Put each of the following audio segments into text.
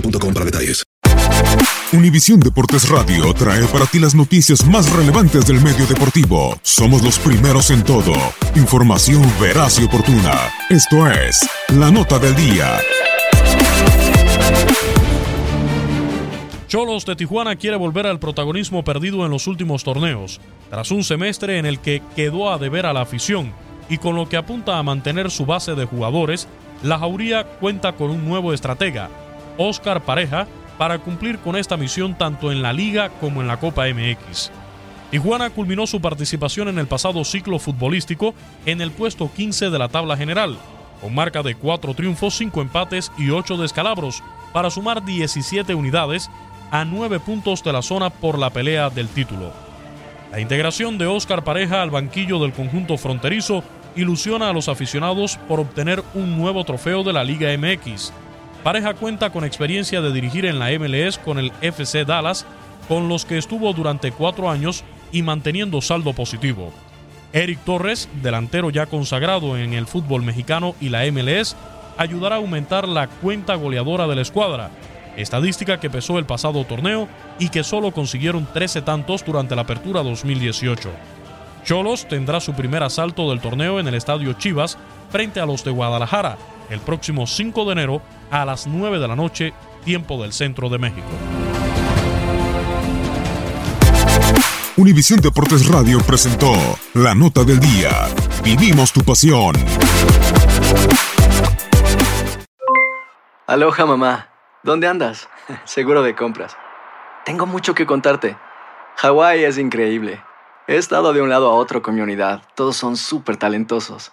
boostmobile.com para. Univisión Deportes Radio trae para ti las noticias más relevantes del medio deportivo. Somos los primeros en todo. Información veraz y oportuna. Esto es La Nota del Día. Cholos de Tijuana quiere volver al protagonismo perdido en los últimos torneos, tras un semestre en el que quedó a deber a la afición y con lo que apunta a mantener su base de jugadores, la Jauría cuenta con un nuevo estratega, Oscar Pareja, para cumplir con esta misión tanto en la Liga como en la Copa MX. Tijuana culminó su participación en el pasado ciclo futbolístico en el puesto 15 de la tabla general, con marca de 4 triunfos, 5 empates y 8 descalabros, para sumar 17 unidades a 9 puntos de la zona por la pelea del título. La integración de Oscar Pareja al banquillo del conjunto fronterizo ilusiona a los aficionados por obtener un nuevo trofeo de la Liga MX. Pareja cuenta con experiencia de dirigir en la MLS con el FC Dallas, con los que estuvo durante cuatro años y manteniendo saldo positivo. Eric Torres, delantero ya consagrado en el fútbol mexicano y la MLS, ayudará a aumentar la cuenta goleadora de la escuadra, estadística que pesó el pasado torneo y que solo consiguieron 13 tantos durante la apertura 2018. Cholos tendrá su primer asalto del torneo en el Estadio Chivas frente a los de Guadalajara el próximo 5 de enero a las 9 de la noche, tiempo del centro de México. Univisión Deportes Radio presentó La Nota del Día. Vivimos tu pasión. Aloha mamá, ¿dónde andas? Seguro de compras. Tengo mucho que contarte. Hawái es increíble. He estado de un lado a otro con mi unidad. Todos son súper talentosos.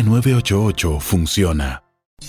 línea 988 funciona.